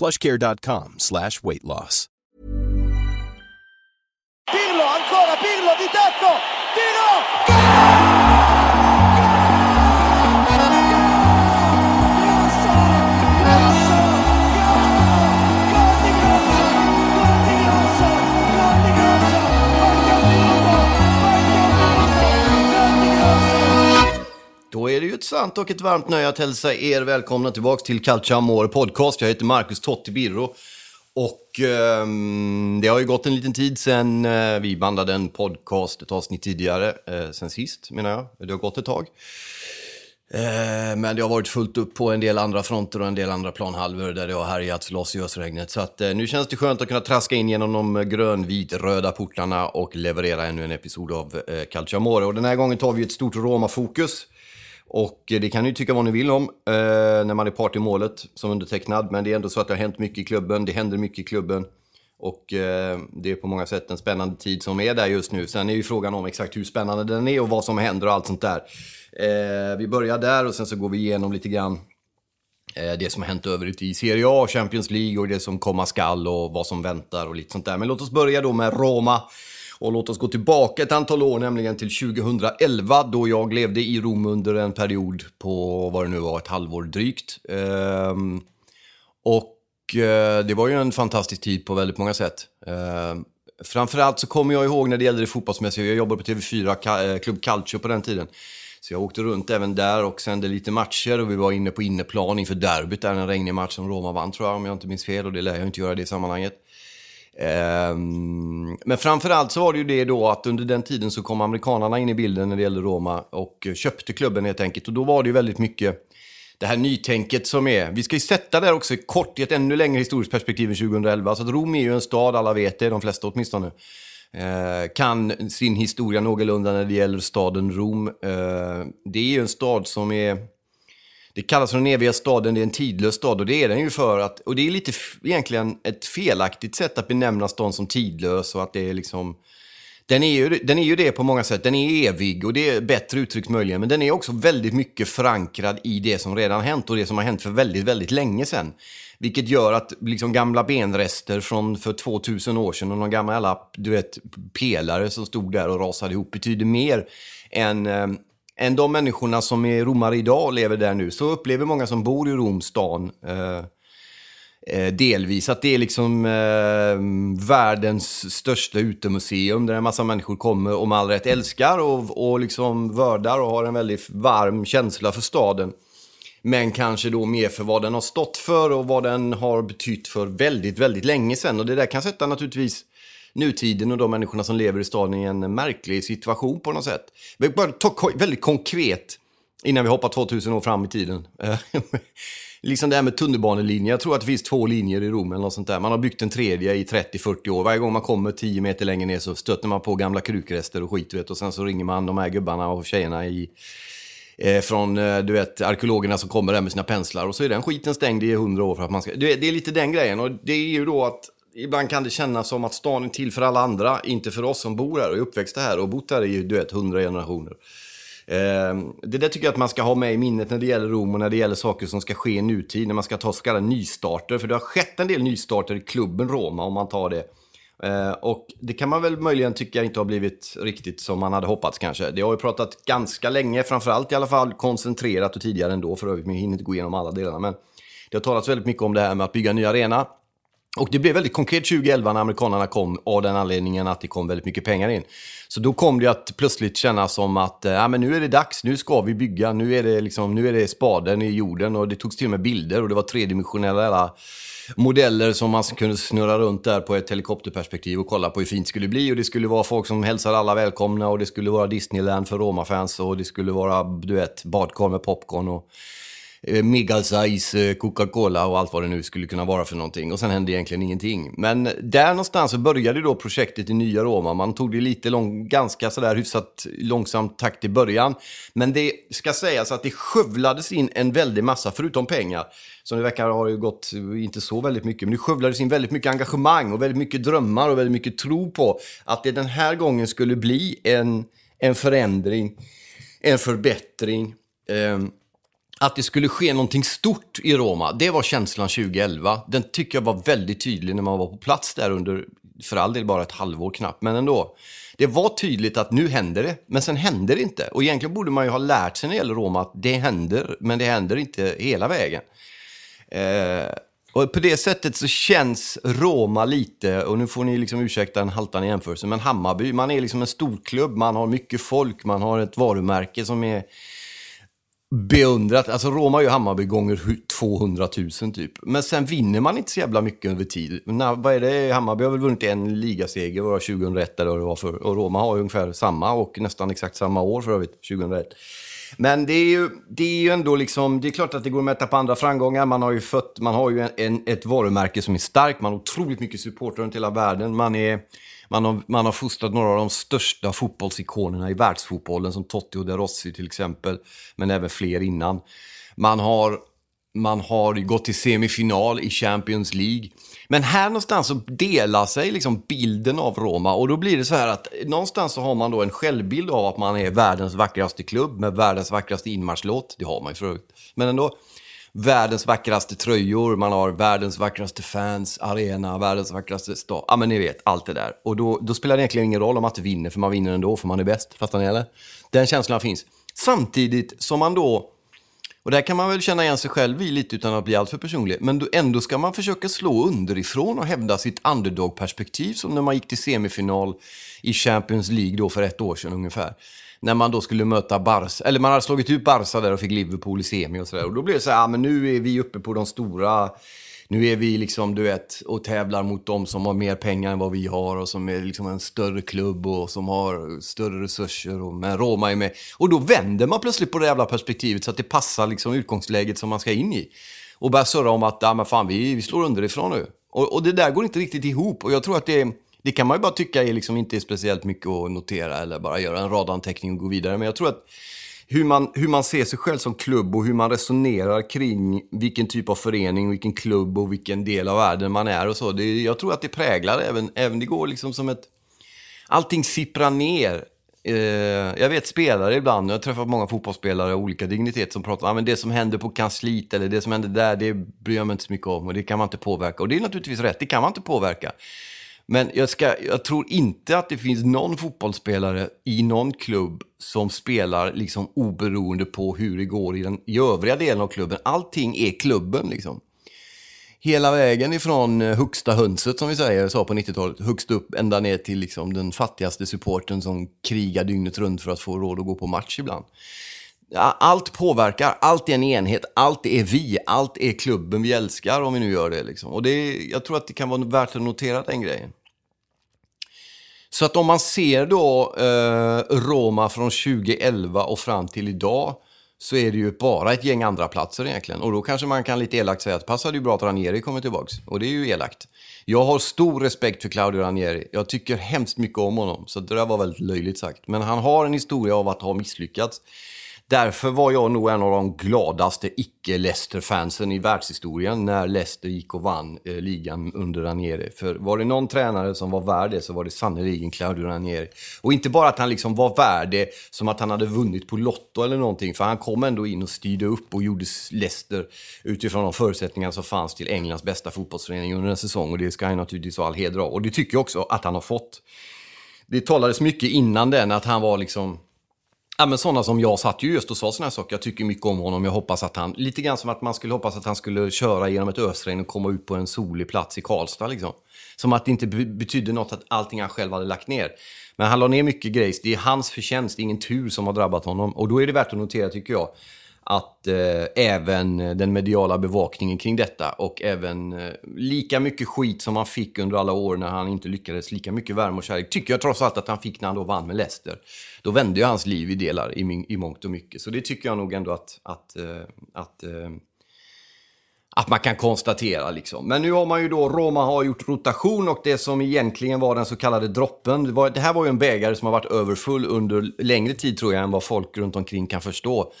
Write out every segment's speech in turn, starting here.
plushcare.com slash weight loss. Pirlo, ancora Pirlo di tiro, Då är det ju ett sant och ett varmt nöje att hälsa er välkomna tillbaka till Calcia Amore podcast. Jag heter Marcus Totti Birro. Och eh, det har ju gått en liten tid sedan eh, vi bandade en podcast, ett avsnitt tidigare, eh, sen sist menar jag. Det har gått ett tag. Eh, men det har varit fullt upp på en del andra fronter och en del andra planhalvor där det har härjats loss i ösregnet. Så att, eh, nu känns det skönt att kunna traska in genom de grönvit-röda portarna och leverera ännu en episod av eh, Calcio Amore. Och den här gången tar vi ett stort Roma-fokus. Och det kan ni tycka vad ni vill om eh, när man är part i målet som undertecknad. Men det är ändå så att det har hänt mycket i klubben. Det händer mycket i klubben. Och eh, det är på många sätt en spännande tid som är där just nu. Sen är ju frågan om exakt hur spännande den är och vad som händer och allt sånt där. Eh, vi börjar där och sen så går vi igenom lite grann eh, det som har hänt övrigt i Serie A, Champions League och det som komma skall och vad som väntar och lite sånt där. Men låt oss börja då med Roma. Och låt oss gå tillbaka ett antal år, nämligen till 2011 då jag levde i Rom under en period på vad det nu var, ett halvår drygt. Ehm, och eh, det var ju en fantastisk tid på väldigt många sätt. Ehm, framförallt så kommer jag ihåg när det gällde det fotbollsmässiga, jag jobbade på TV4, eh, Club Calcio på den tiden. Så jag åkte runt även där och sände lite matcher och vi var inne på inneplan inför derbyt, där en regnig match som Roma vann tror jag, om jag inte minns fel. Och det lär jag inte göra i det sammanhanget. Ehm, men framförallt så var det ju det då att under den tiden så kom amerikanarna in i bilden när det gällde Roma och köpte klubben helt enkelt. Och då var det ju väldigt mycket det här nytänket som är. Vi ska ju sätta det här också kort i ett ännu längre historiskt perspektiv än 2011. Så att Rom är ju en stad, alla vet det, de flesta åtminstone. Eh, kan sin historia någorlunda när det gäller staden Rom. Eh, det är ju en stad som är... Det kallas för den eviga staden, det är en tidlös stad och det är den ju för att, och det är lite egentligen ett felaktigt sätt att benämna stan som tidlös och att det är liksom, den är, ju, den är ju det på många sätt, den är evig och det är bättre uttryckt möjligen, men den är också väldigt mycket förankrad i det som redan hänt och det som har hänt för väldigt, väldigt länge sedan. Vilket gör att liksom gamla benrester från för 2000 år sedan och någon gammal, du vet, pelare som stod där och rasade ihop betyder mer än, eh, än de människorna som är romare idag och lever där nu. Så upplever många som bor i Romstan eh, eh, delvis att det är liksom eh, världens största utemuseum där en massa människor kommer och med all rätt älskar och, och liksom vördar och har en väldigt varm känsla för staden. Men kanske då mer för vad den har stått för och vad den har betytt för väldigt, väldigt länge sedan. Och det där kan sätta naturligtvis nutiden och de människorna som lever i staden i en märklig situation på något sätt. Vi bara ta väldigt konkret innan vi hoppar 2000 år fram i tiden. liksom det här med tunnelbanelinjer. Jag tror att det finns två linjer i Rom eller något sånt där. Man har byggt en tredje i 30-40 år. Varje gång man kommer 10 meter längre ner så stöter man på gamla krukrester och skit, vet. Och sen så ringer man de här gubbarna och tjejerna i eh, från eh, du vet, arkeologerna som kommer där med sina penslar och så är den skiten stängd i hundra år för att man ska... Det, det är lite den grejen och det är ju då att ibland kan det kännas som att stan är till för alla andra, inte för oss som bor här och är uppväxta här och bott här i du vet, hundra generationer. Eh, det där tycker jag att man ska ha med i minnet när det gäller Rom och när det gäller saker som ska ske i nutid, när man ska ta så kallade nystarter. För det har skett en del nystarter i klubben Roma om man tar det. Eh, och det kan man väl möjligen tycka inte har blivit riktigt som man hade hoppats kanske. Det har ju pratat ganska länge, framförallt i alla fall koncentrerat och tidigare ändå för övrigt, men jag hinner inte gå igenom alla delarna. Men det har talats väldigt mycket om det här med att bygga en ny arena. Och det blev väldigt konkret. 2011 när amerikanerna kom av den anledningen att det kom väldigt mycket pengar in. Så då kom det att plötsligt kännas som att äh, men nu är det dags, nu ska vi bygga, nu är det, liksom, nu är det spaden i jorden. Och det togs till och med bilder. Och det var tredimensionella modeller som man kunde snurra runt där på ett helikopterperspektiv och kolla på hur fint det skulle bli. Och det skulle vara folk som hälsar alla välkomna. Och det skulle vara Disneyland för Roma-fans. Och det skulle vara, du vet, badkar med popcorn. Och eh, Megasize, eh, Coca-Cola och allt vad det nu skulle kunna vara för någonting. Och sen hände egentligen ingenting. Men där någonstans så började då projektet i nya Roma. Man tog det lite lång, ganska sådär hyfsat långsam takt i början. Men det ska sägas att det skövlades in en väldig massa, förutom pengar. Som det verkar har ju gått, eh, inte så väldigt mycket, men det skövlades in väldigt mycket engagemang och väldigt mycket drömmar och väldigt mycket tro på att det den här gången skulle bli en, en förändring, en förbättring. Eh, att det skulle ske någonting stort i Roma, det var känslan 2011. Den tycker jag var väldigt tydlig när man var på plats där under, för all del bara ett halvår knappt, men ändå. Det var tydligt att nu händer det, men sen händer det inte. Och egentligen borde man ju ha lärt sig när det gäller Roma att det händer, men det händer inte hela vägen. Eh, och på det sättet så känns Roma lite, och nu får ni liksom ursäkta en haltande jämförelse, men Hammarby, man är liksom en storklubb, man har mycket folk, man har ett varumärke som är beundrat. Alltså Roma är ju Hammarby gånger 200 000 typ. Men sen vinner man inte så jävla mycket över tid. När, vad är det? Hammarby har väl vunnit en ligaseger, var 2001 eller vad det var för. Och Roma har ju ungefär samma och nästan exakt samma år för övrigt, 2001. Men det är ju, det är ju ändå liksom, det är klart att det går att mäta på andra framgångar. Man har ju, fött, man har ju en, en, ett varumärke som är starkt, man har otroligt mycket supportrar runt hela världen. Man, är, man, har, man har fostrat några av de största fotbollsikonerna i världsfotbollen, som Totti och De Rossi till exempel, men även fler innan. Man har man har gått till semifinal i Champions League. Men här någonstans så delar sig liksom bilden av Roma och då blir det så här att någonstans så har man då en självbild av att man är världens vackraste klubb med världens vackraste inmarschlåt. Det har man ju för övrigt. Men ändå. Världens vackraste tröjor, man har världens vackraste fans, arena, världens vackraste stad. Ja men ni vet, allt det där. Och då, då spelar det egentligen ingen roll om man inte vinner, för man vinner ändå, för man är bäst. Fattar ni eller? Den känslan finns. Samtidigt som man då och där kan man väl känna igen sig själv i lite utan att bli alltför personlig. Men ändå ska man försöka slå underifrån och hävda sitt underdog-perspektiv som när man gick till semifinal i Champions League då för ett år sedan ungefär. När man då skulle möta Barca, eller man hade slagit ut Barca där och fick Liverpool i semi och sådär. Och då blev det så här, ja, men nu är vi uppe på de stora nu är vi liksom, du vet, och tävlar mot de som har mer pengar än vad vi har och som är liksom en större klubb och som har större resurser. Och, men Roma är med. Och då vänder man plötsligt på det jävla perspektivet så att det passar liksom utgångsläget som man ska in i. Och börjar surra om att, ja men fan, vi, vi slår underifrån nu. Och, och det där går inte riktigt ihop. Och jag tror att det är det kan man ju bara tycka är liksom inte speciellt mycket att notera eller bara göra en radanteckning och gå vidare. Men jag tror att hur man, hur man ser sig själv som klubb och hur man resonerar kring vilken typ av förening, vilken klubb och vilken del av världen man är och så. Det, jag tror att det präglar även, även det går liksom som ett... Allting sipprar ner. Eh, jag vet spelare ibland, jag har träffat många fotbollsspelare av olika dignitet som pratar om ah, det som händer på kansliet eller det som händer där, det bryr jag mig inte så mycket om och det kan man inte påverka. Och det är naturligtvis rätt, det kan man inte påverka. Men jag, ska, jag tror inte att det finns någon fotbollsspelare i någon klubb som spelar liksom oberoende på hur det går i den i övriga delen av klubben. Allting är klubben liksom. Hela vägen ifrån eh, högsta hönset som vi säger, sa på 90-talet, högst upp ända ner till liksom den fattigaste supporten som krigar dygnet runt för att få råd att gå på match ibland. Allt påverkar, allt är en enhet, allt är vi, allt är klubben vi älskar om vi nu gör det. Liksom. Och det, jag tror att det kan vara värt att notera den grejen. Så att om man ser då eh, Roma från 2011 och fram till idag så är det ju bara ett gäng andra platser egentligen. Och då kanske man kan lite elakt säga att passade ju bra att Ranieri kommer tillbaks. Och det är ju elakt. Jag har stor respekt för Claudio Ranieri. Jag tycker hemskt mycket om honom. Så det där var väldigt löjligt sagt. Men han har en historia av att ha misslyckats. Därför var jag nog en av de gladaste icke-Leicester-fansen i världshistorien när Leicester gick och vann eh, ligan under Ranieri. För var det någon tränare som var värd det så var det sannerligen Claudio Ranieri. Och inte bara att han liksom var värd det som att han hade vunnit på Lotto eller någonting, för han kom ändå in och styrde upp och gjorde Leicester utifrån de förutsättningar som fanns till Englands bästa fotbollsförening under en säsong. Och det ska han naturligtvis ha all heder av. Och det tycker jag också att han har fått. Det talades mycket innan den att han var liksom Ja, men sådana som jag satt ju just och sa sådana här saker. Jag tycker mycket om honom. Jag hoppas att han, lite grann som att man skulle hoppas att han skulle köra genom ett ösregn och komma ut på en solig plats i Karlstad liksom. Som att det inte betydde något att allting han själv hade lagt ner. Men han la ner mycket grejs. Det är hans förtjänst, det är ingen tur som har drabbat honom. Och då är det värt att notera, tycker jag, att eh, även den mediala bevakningen kring detta och även eh, lika mycket skit som han fick under alla år när han inte lyckades, lika mycket värme och kärlek tycker jag trots allt att han fick när han då vann med Leicester. Då vände ju hans liv i delar i, i mångt och mycket. Så det tycker jag nog ändå att, att, eh, att, eh, att man kan konstatera. Liksom. Men nu har man ju då, Roma har gjort rotation och det som egentligen var den så kallade droppen. Det, var, det här var ju en bägare som har varit överfull under längre tid tror jag än vad folk runt omkring kan förstå.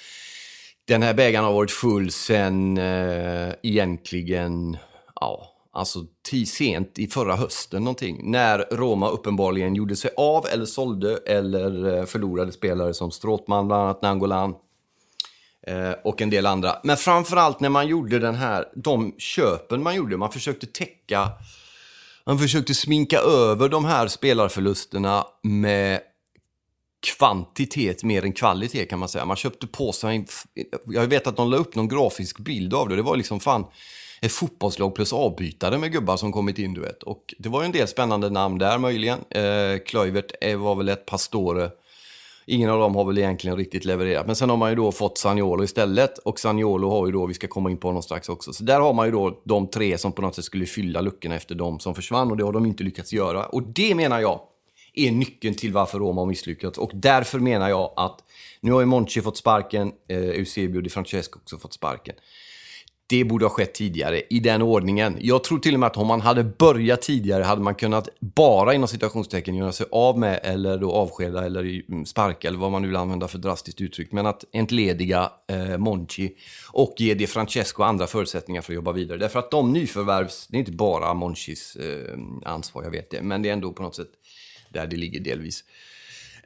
Den här bägaren har varit full sen eh, egentligen, ja, alltså sent i förra hösten någonting. När Roma uppenbarligen gjorde sig av eller sålde eller eh, förlorade spelare som Stråtman, bland annat Nangolan. Eh, och en del andra. Men framförallt när man gjorde den här, de köpen man gjorde, man försökte täcka, man försökte sminka över de här spelarförlusterna med kvantitet mer än kvalitet kan man säga. Man köpte på sig, jag vet att de la upp någon grafisk bild av det, det var liksom fan ett fotbollslag plus avbytare med gubbar som kommit in, du vet. Och det var ju en del spännande namn där möjligen. Eh, Kluivert eh, var väl ett Pastore. Ingen av dem har väl egentligen riktigt levererat. Men sen har man ju då fått Saniolo istället. Och Saniolo har ju då, vi ska komma in på honom strax också. Så där har man ju då de tre som på något sätt skulle fylla luckorna efter de som försvann. Och det har de inte lyckats göra. Och det menar jag är nyckeln till varför Roma har misslyckats. Och därför menar jag att nu har ju Monchi fått sparken, eh, Eusebio Di Francesco också fått sparken. Det borde ha skett tidigare, i den ordningen. Jag tror till och med att om man hade börjat tidigare hade man kunnat bara inom situationstecken göra sig av med eller då avskeda eller mm, sparka eller vad man nu vill använda för drastiskt uttryck. Men att entlediga eh, Monchi och ge De Francesco andra förutsättningar för att jobba vidare. Därför att de nyförvärvs, det är inte bara Monchis eh, ansvar, jag vet det, men det är ändå på något sätt där det ligger delvis.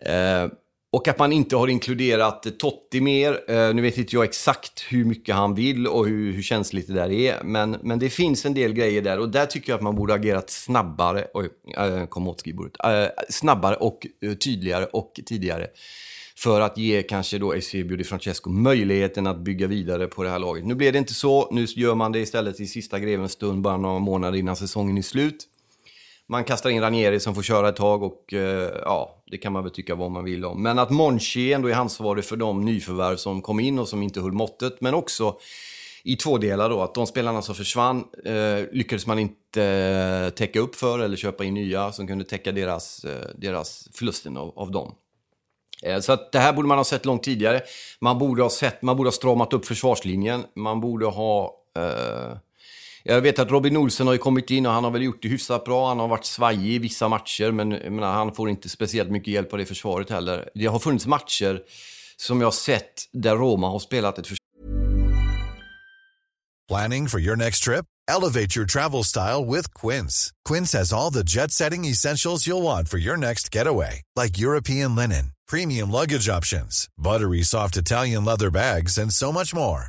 Eh, och att man inte har inkluderat Totti mer. Eh, nu vet inte jag exakt hur mycket han vill och hur, hur känsligt det där är. Men, men det finns en del grejer där och där tycker jag att man borde agerat snabbare. Oj, eh, kom åt skrivbordet. Eh, snabbare och eh, tydligare och tidigare. För att ge kanske då Eusebio Di Francesco möjligheten att bygga vidare på det här laget. Nu blev det inte så. Nu gör man det istället i sista grevens stund, bara några månader innan säsongen är slut. Man kastar in Ranieri som får köra ett tag och eh, ja, det kan man väl tycka vad man vill om. Men att Monchi ändå är ansvarig för de nyförvärv som kom in och som inte höll måttet. Men också i två delar då, att de spelarna som försvann eh, lyckades man inte eh, täcka upp för eller köpa in nya som kunde täcka deras, eh, deras förlusten av, av dem. Så att det här borde man ha sett långt tidigare. Man borde ha, sett, man borde ha stramat upp försvarslinjen. Man borde ha eh, jag vet att Robin Olsen har ju kommit in och han har väl gjort det hyfsat bra. Han har varit svajig i vissa matcher, men menar, han får inte speciellt mycket hjälp av det försvaret heller. Det har funnits matcher som jag sett där Roma har spelat ett försvar. Planning for your next trip? Elevate your travel style with Quince. Quince has all the jet-setting essentials you'll want for your next getaway, like European linen, premium luggage options, buttery soft Italian leather bags, and so much more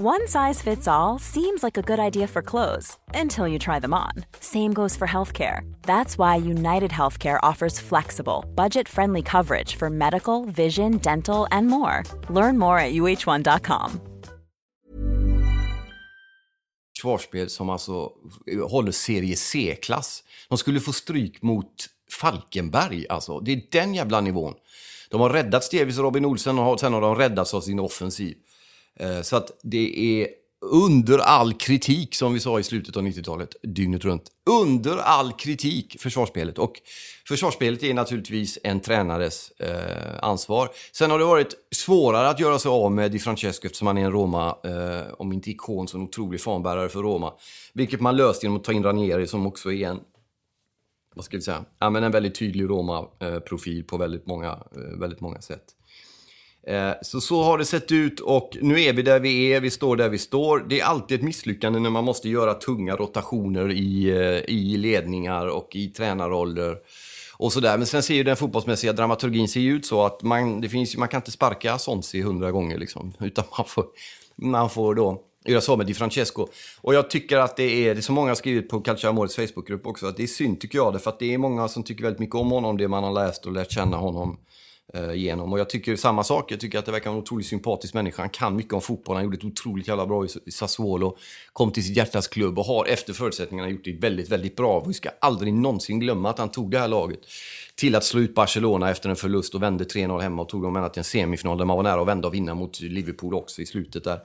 One size fits all seems like a good idea for clothes until you try them on. Same goes for healthcare. That's why United Healthcare offers flexible, budget friendly coverage for medical, vision, dental, and more. Learn more at uh1.com. Försvarsspel som alltså håller serie C-klass. De skulle få stryk mot Falkenberg, alltså. Det är den jävla nivån. De har räddat Stevis och Robin Olsen och sen har de räddats av sin offensiv. Eh, så att det är under all kritik, som vi sa i slutet av 90-talet, dygnet runt. Under all kritik, försvarsspelet. Och försvarsspelet är naturligtvis en tränares eh, ansvar. Sen har det varit svårare att göra sig av med Di Francesco eftersom han är en Roma, eh, om inte ikon, så en otrolig fanbärare för Roma. Vilket man löste genom att ta in Ranieri som också är en vad ska vi säga, ja, men en väldigt tydlig Roma-profil eh, på väldigt många, eh, väldigt många sätt. Eh, så så har det sett ut och nu är vi där vi är, vi står där vi står. Det är alltid ett misslyckande när man måste göra tunga rotationer i, eh, i ledningar och i tränarroller och sådär. Men sen ser ju den fotbollsmässiga dramaturgin ser ut så att man, det finns, man kan inte sparka Sonsi hundra gånger liksom, utan man får, man får då göra så med Di Francesco. Och jag tycker att det är, det är så många har skrivit på Calcio Amores Facebookgrupp också, att det är synd tycker jag, för att det är många som tycker väldigt mycket om honom, det man har läst och lärt känna honom Eh, genom. Och jag tycker samma sak, jag tycker att det verkar vara en otroligt sympatisk människa. Han kan mycket om fotboll, han gjorde ett otroligt jävla bra i Sassuolo, kom till sitt hjärtas klubb och har efter förutsättningarna gjort det väldigt, väldigt bra. Vi ska aldrig någonsin glömma att han tog det här laget till att slå ut Barcelona efter en förlust och vände 3-0 hemma och tog dem ända till en semifinal där man var nära att vända och vinna mot Liverpool också i slutet där.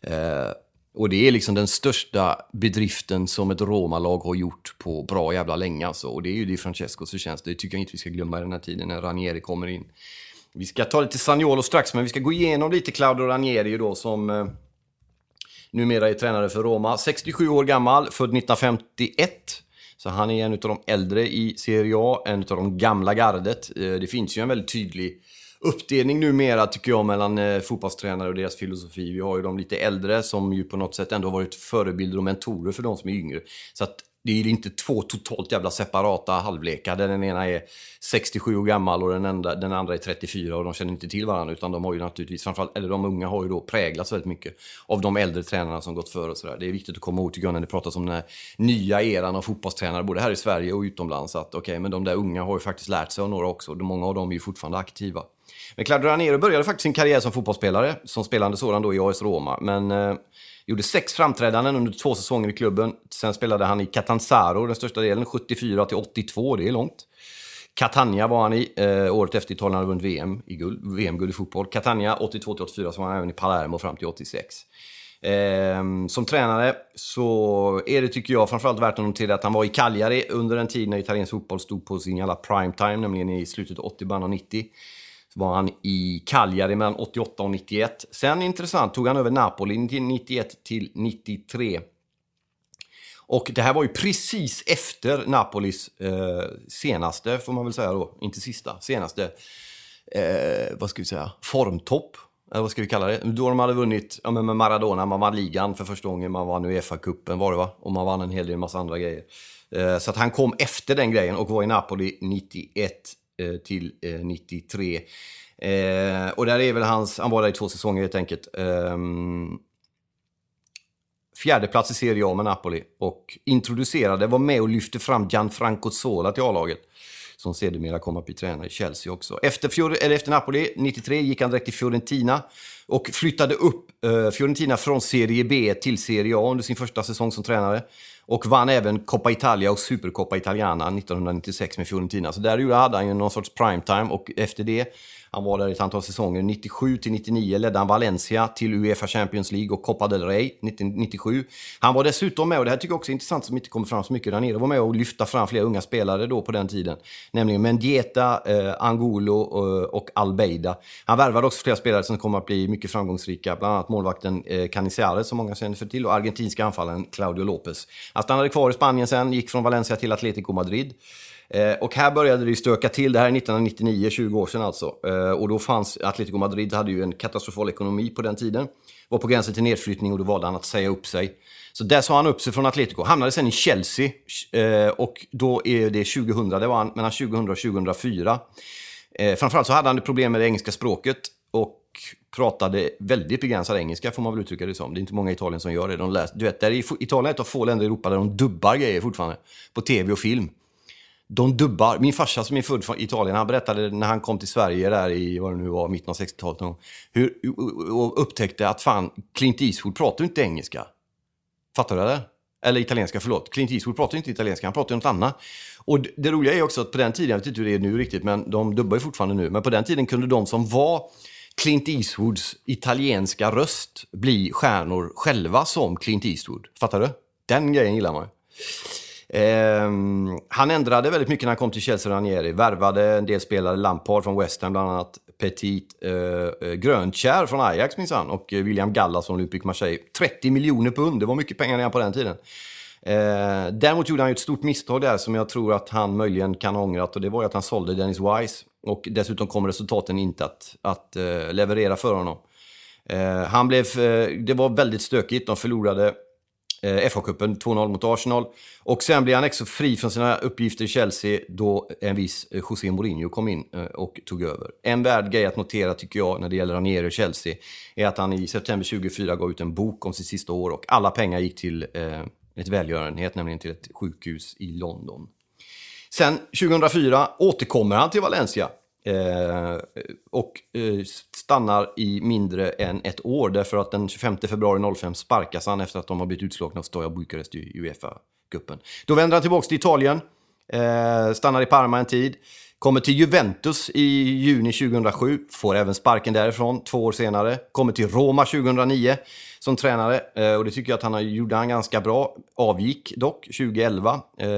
Eh, och det är liksom den största bedriften som ett Roma-lag har gjort på bra jävla länge alltså. Och det är ju Di Francescos förtjänst. Det tycker jag inte vi ska glömma i den här tiden när Ranieri kommer in. Vi ska ta lite Sagnolo strax, men vi ska gå igenom lite Claudio Ranieri då som eh, numera är tränare för Roma. 67 år gammal, född 1951. Så han är en av de äldre i Serie A, en av de gamla gardet. Eh, det finns ju en väldigt tydlig uppdelning numera tycker jag mellan eh, fotbollstränare och deras filosofi. Vi har ju de lite äldre som ju på något sätt ändå har varit förebilder och mentorer för de som är yngre. Så att det är inte två totalt jävla separata halvlekar där den ena är 67 år gammal och den, enda, den andra är 34 och de känner inte till varandra utan de har ju naturligtvis, framförallt, eller de unga har ju då präglats väldigt mycket av de äldre tränarna som gått före och sådär. Det är viktigt att komma ihåg tycker jag när det pratas om den här nya eran av fotbollstränare både här i Sverige och utomlands att okej, okay, men de där unga har ju faktiskt lärt sig av några också. Många av dem är ju fortfarande aktiva. Men Claudio Ranieri började faktiskt sin karriär som fotbollsspelare, som spelande sådan då i AS Roma. Men eh, gjorde sex framträdanden under två säsonger i klubben. Sen spelade han i Catanzaro den största delen, 74 till 82, det är långt. Catania var han i, eh, året efter Italien hade vunnit VM i guld, VM-guld i fotboll. Catania 82 till 84, så var han även i Palermo fram till 86. Eh, som tränare så är det, tycker jag, framförallt värt att notera att han var i Cagliari under en tid när italiensk fotboll stod på sin jävla prime time, nämligen i slutet av 80, början av 90 var han i Cagliari mellan 88 och 91. Sen intressant tog han över Napoli 91 till 93. Och det här var ju precis efter Napolis eh, senaste, får man väl säga då, inte sista, senaste, eh, vad ska vi säga, formtopp. Eller vad ska vi kalla det? Då de hade vunnit, ja men med Maradona, man vann ligan för första gången, man vann Uefa-cupen var det va? Och man vann en hel del massa andra grejer. Eh, så att han kom efter den grejen och var i Napoli 91 Eh, till eh, 93. Eh, och där är väl hans, han var där i två säsonger helt enkelt. Ehm, fjärde plats i Serie A med Napoli och introducerade, var med och lyfte fram Gianfranco Zola till A-laget. Som sedermera kom att bli tränare i Chelsea också. Efter, Fior eller efter Napoli, 93, gick han direkt till Fiorentina och flyttade upp eh, Fiorentina från Serie B till Serie A under sin första säsong som tränare. Och vann även Coppa Italia och Supercoppa Italiana 1996 med Fiorentina. Så där hade han ju någon sorts primetime och efter det han var där i ett antal säsonger. 97 till 99 ledde han Valencia till Uefa Champions League och Copa del Rey 1997. Han var dessutom med, och det här tycker jag också är intressant som inte kommer fram så mycket där nere, var med och lyfta fram flera unga spelare då på den tiden. Nämligen Mendieta, eh, Angulo och, eh, och Albeida. Han värvade också flera spelare som kommer att bli mycket framgångsrika, bland annat målvakten eh, Canizares som många känner för till och argentinska anfallaren Claudio Lopez. Han stannade kvar i Spanien sen, gick från Valencia till Atletico Madrid. Eh, och här började det stöka till. Det här är 1999, 20 år sedan alltså. Eh, och då fanns Atletico Madrid hade ju en katastrofal ekonomi på den tiden. Var på gränsen till nedflyttning och då valde han att säga upp sig. Så där sa han upp sig från Atletico. Hamnade sen i Chelsea eh, och då är det 2000, det var han mellan 2000 och 2004. Eh, framförallt så hade han problem med det engelska språket och pratade väldigt begränsad engelska får man väl uttrycka det som. Det är inte många i Italien som gör det. De läser, du vet, där är, Italien är ett av få länder i Europa där de dubbar grejer fortfarande. På tv och film de dubbar. Min farsa som är född från Italien, han berättade när han kom till Sverige där i, vad det nu var, mitten av 60-talet. Hur, och upptäckte att fan, Clint Eastwood pratar inte engelska. Fattar du det? Eller italienska, förlåt. Clint Eastwood pratar inte italienska, han pratar något annat. Och det roliga är också att på den tiden, jag vet inte hur det är nu riktigt, men de dubbar ju fortfarande nu. Men på den tiden kunde de som var Clint Eastwoods italienska röst bli stjärnor själva som Clint Eastwood. Fattar du? Den grejen gillar man ju. Eh, han ändrade väldigt mycket när han kom till Chelsea Ranieri. Värvade en del spelare, Lampard från West Ham bland annat, Petit, eh, eh Grönkär från Ajax minsann och eh, William Gallas från Olympique Marseille. 30 miljoner pund, det var mycket pengar redan på den tiden. Eh, däremot gjorde han ju ett stort misstag där som jag tror att han möjligen kan ha ångrat och det var ju att han sålde Dennis Wise. Och dessutom kom resultaten inte att, att eh, leverera för honom. Eh, han blev, eh, det var väldigt stökigt, de förlorade Eh, FA-cupen 2-0 mot Arsenal. Och sen blev han också fri från sina uppgifter i Chelsea då en viss eh, José Mourinho kom in eh, och tog över. En värd grej att notera tycker jag när det gäller Ranieri och Chelsea är att han i september 2004 gav ut en bok om sitt sista år och alla pengar gick till eh, ett välgörenhet, nämligen till ett sjukhus i London. Sen 2004 återkommer han till Valencia eh, och eh, stannar i mindre än ett år därför att den 25 februari 05 sparkas han efter att de har blivit utslagna av Stoja Bukarest i Uefa-cupen. Då vänder han tillbaka till Italien, eh, stannar i Parma en tid, kommer till Juventus i juni 2007, får även sparken därifrån två år senare, kommer till Roma 2009 som tränare. Eh, och det tycker jag att han gjorde han ganska bra. Avgick dock 2011. Eh,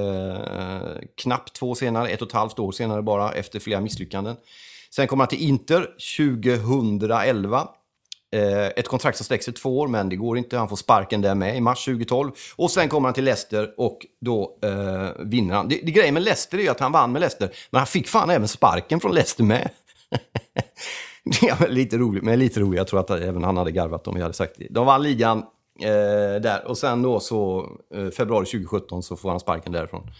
knappt två år senare, ett och ett halvt år senare bara, efter flera misslyckanden. Sen kommer han till Inter 2011. Eh, ett kontrakt som sträcker sig två år, men det går inte. Han får sparken där med i mars 2012. Och sen kommer han till Leicester och då eh, vinner han. Det, det grejen med Leicester är ju att han vann med Leicester, men han fick fan även sparken från Leicester med. Det är lite roligt, men lite roligt. Jag tror att även han hade garvat om vi hade sagt det. De vann ligan eh, där och sen då så eh, februari 2017 så får han sparken därifrån.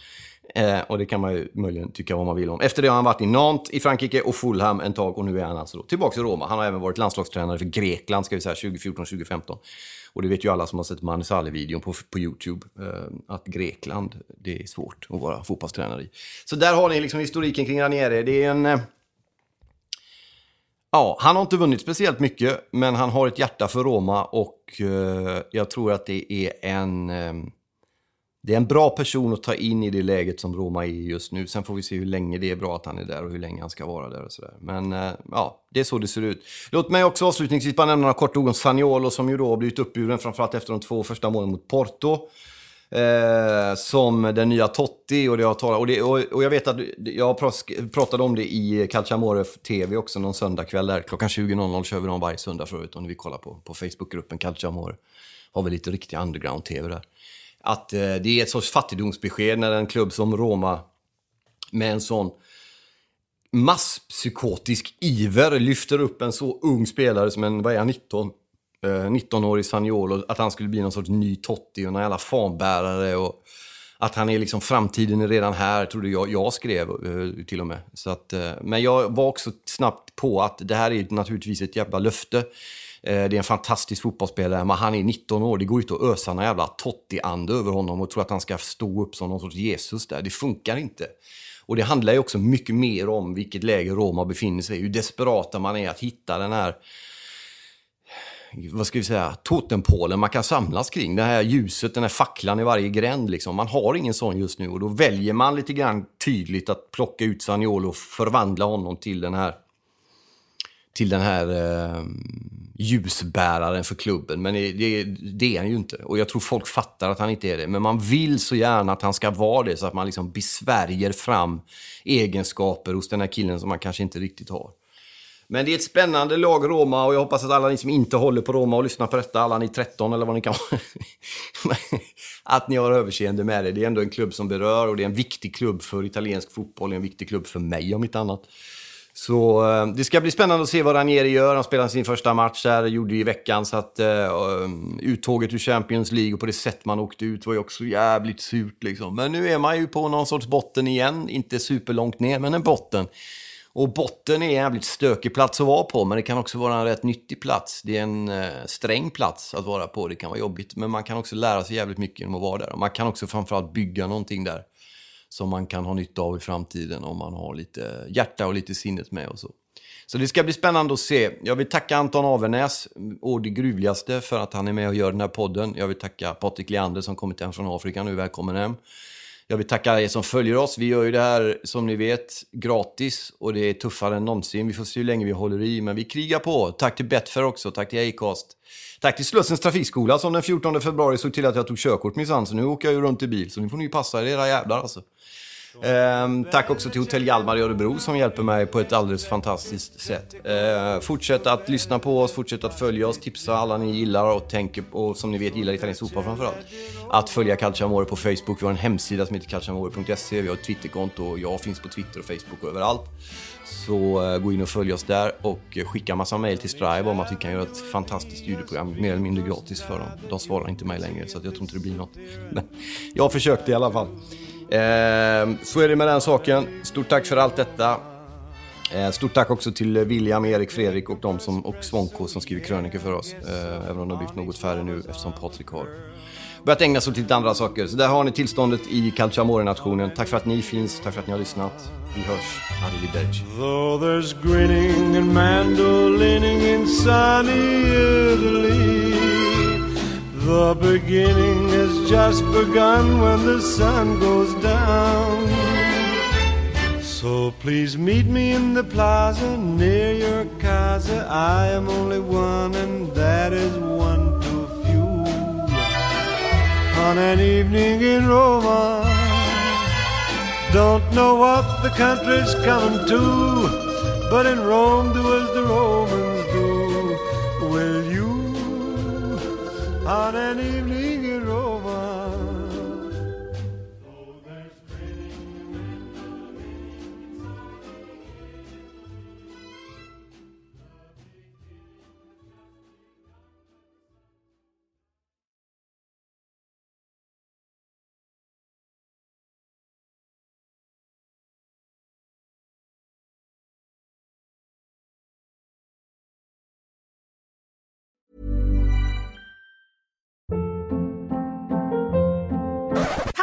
Eh, och det kan man ju möjligen tycka vad man vill om. Efter det har han varit i Nantes i Frankrike och Fulham en tag och nu är han alltså tillbaka i Roma. Han har även varit landslagstränare för Grekland ska vi säga 2014-2015. Och det vet ju alla som har sett Magnus videon på, på YouTube, eh, att Grekland, det är svårt att vara fotbollstränare i. Så där har ni liksom historiken kring Ranieri. Det är en... Eh, Ja, han har inte vunnit speciellt mycket, men han har ett hjärta för Roma och eh, jag tror att det är en... Eh, det är en bra person att ta in i det läget som Roma är i just nu. Sen får vi se hur länge det är bra att han är där och hur länge han ska vara där och sådär. Men eh, ja, det är så det ser ut. Låt mig också avslutningsvis bara nämna några korta ord om Saniolo som ju då har blivit uppburen framförallt efter de två första målen mot Porto. Eh, som den nya Totti och, det jag, talat, och, det, och, och jag vet att jag pratade om det i Calciamore TV också någon söndagkväll där. Klockan 20.00 kör vi dem varje söndag förut om ni vill kolla på, på Facebookgruppen Calciamore. Har vi lite riktig underground-TV där. Att eh, det är ett sorts fattigdomsbesked när en klubb som Roma med en sån masspsykotisk iver lyfter upp en så ung spelare som en, vad är han, 19? 19-årig sagnolo, Saniolo, att han skulle bli någon sorts ny Totti och någon jävla fanbärare. Och att han är liksom, framtiden är redan här, trodde jag, jag skrev eh, till och med. Så att, eh, men jag var också snabbt på att det här är naturligtvis ett jävla löfte. Eh, det är en fantastisk fotbollsspelare, men han är 19 år. Det går inte att ösa någon jävla Totti-ande över honom och tro att han ska stå upp som någon sorts Jesus där. Det funkar inte. Och det handlar ju också mycket mer om vilket läge Roma befinner sig i. Hur desperata man är att hitta den här vad ska vi säga, totempålen man kan samlas kring. Det här ljuset, den här facklan i varje gränd. Liksom. Man har ingen sån just nu och då väljer man lite grann tydligt att plocka ut Saniolo och förvandla honom till den här till den här eh, ljusbäraren för klubben. Men det, det, är han ju inte. Och jag tror folk fattar att han inte är det. Men man vill så gärna att han ska vara det så att man liksom besvärjer fram egenskaper hos den här killen som man kanske inte riktigt har. Men det är ett spännande lag, Roma, och jag hoppas att alla ni som inte håller på Roma och lyssnar på detta, alla ni 13 eller vad ni kan att ni har överseende med det. Det är ändå en klubb som berör och det är en viktig klubb för italiensk fotboll, det är en viktig klubb för mig om inte annat. Så eh, det ska bli spännande att se vad Ranieri gör. Han spelade sin första match där, gjorde i veckan, så att uh, uttåget ur Champions League och på det sätt man åkte ut var ju också jävligt surt liksom. Men nu är man ju på någon sorts botten igen, inte superlångt ner, men en botten. Och botten är en jävligt stökig plats att vara på, men det kan också vara en rätt nyttig plats. Det är en eh, sträng plats att vara på, det kan vara jobbigt, men man kan också lära sig jävligt mycket genom att vara där. Och man kan också framförallt bygga någonting där som man kan ha nytta av i framtiden om man har lite hjärta och lite sinnet med och så. Så det ska bli spännande att se. Jag vill tacka Anton Avernäs, och det gruvligaste, för att han är med och gör den här podden. Jag vill tacka Patrik Leander som kommit hem från Afrika nu. Välkommen hem. Jag vill tacka er som följer oss. Vi gör ju det här, som ni vet, gratis och det är tuffare än någonsin. Vi får se hur länge vi håller i, men vi krigar på. Tack till Betfair också, tack till Acast. Tack till Slussens trafikskola som den 14 februari såg till att jag tog körkort minsann, så nu åker jag ju runt i bil. Så nu får ni passa er, era jävlar alltså. Ehm, tack också till Hotell Hjalmar i Örebro som hjälper mig på ett alldeles fantastiskt sätt. Ehm, fortsätt att lyssna på oss, fortsätt att följa oss, tipsa alla ni gillar och tänker och som ni vet gillar italiensk fotboll framförallt. Att följa Calciamore på Facebook, vi har en hemsida som heter calciamore.se, vi har ett Twitterkonto och jag finns på Twitter och Facebook och överallt. Så uh, gå in och följ oss där och eh, skicka massa mail till Strive om att vi kan göra ett fantastiskt ljudprogram mer eller mindre gratis för dem. De svarar inte mig längre så jag tror inte det blir något. Men jag försökte i alla fall. Eh, så är det med den saken. Stort tack för allt detta. Eh, stort tack också till William, Erik, Fredrik och de som, och Svonko som skriver krönikor för oss. Eh, även om det har blivit något färre nu eftersom Patrik har börjat ägna sig åt lite andra saker. Så där har ni tillståndet i Calciamore-nationen. Tack för att ni finns, tack för att ni har lyssnat. Vi hörs. Arrivederci. Though there's grinning and mandolining in sunny Italy The beginning has just begun when the sun goes down. So please meet me in the plaza near your casa. I am only one and that is one too few. On an evening in Roma don't know what the country's coming to, but in Rome do as the Romans on an evening in Roma?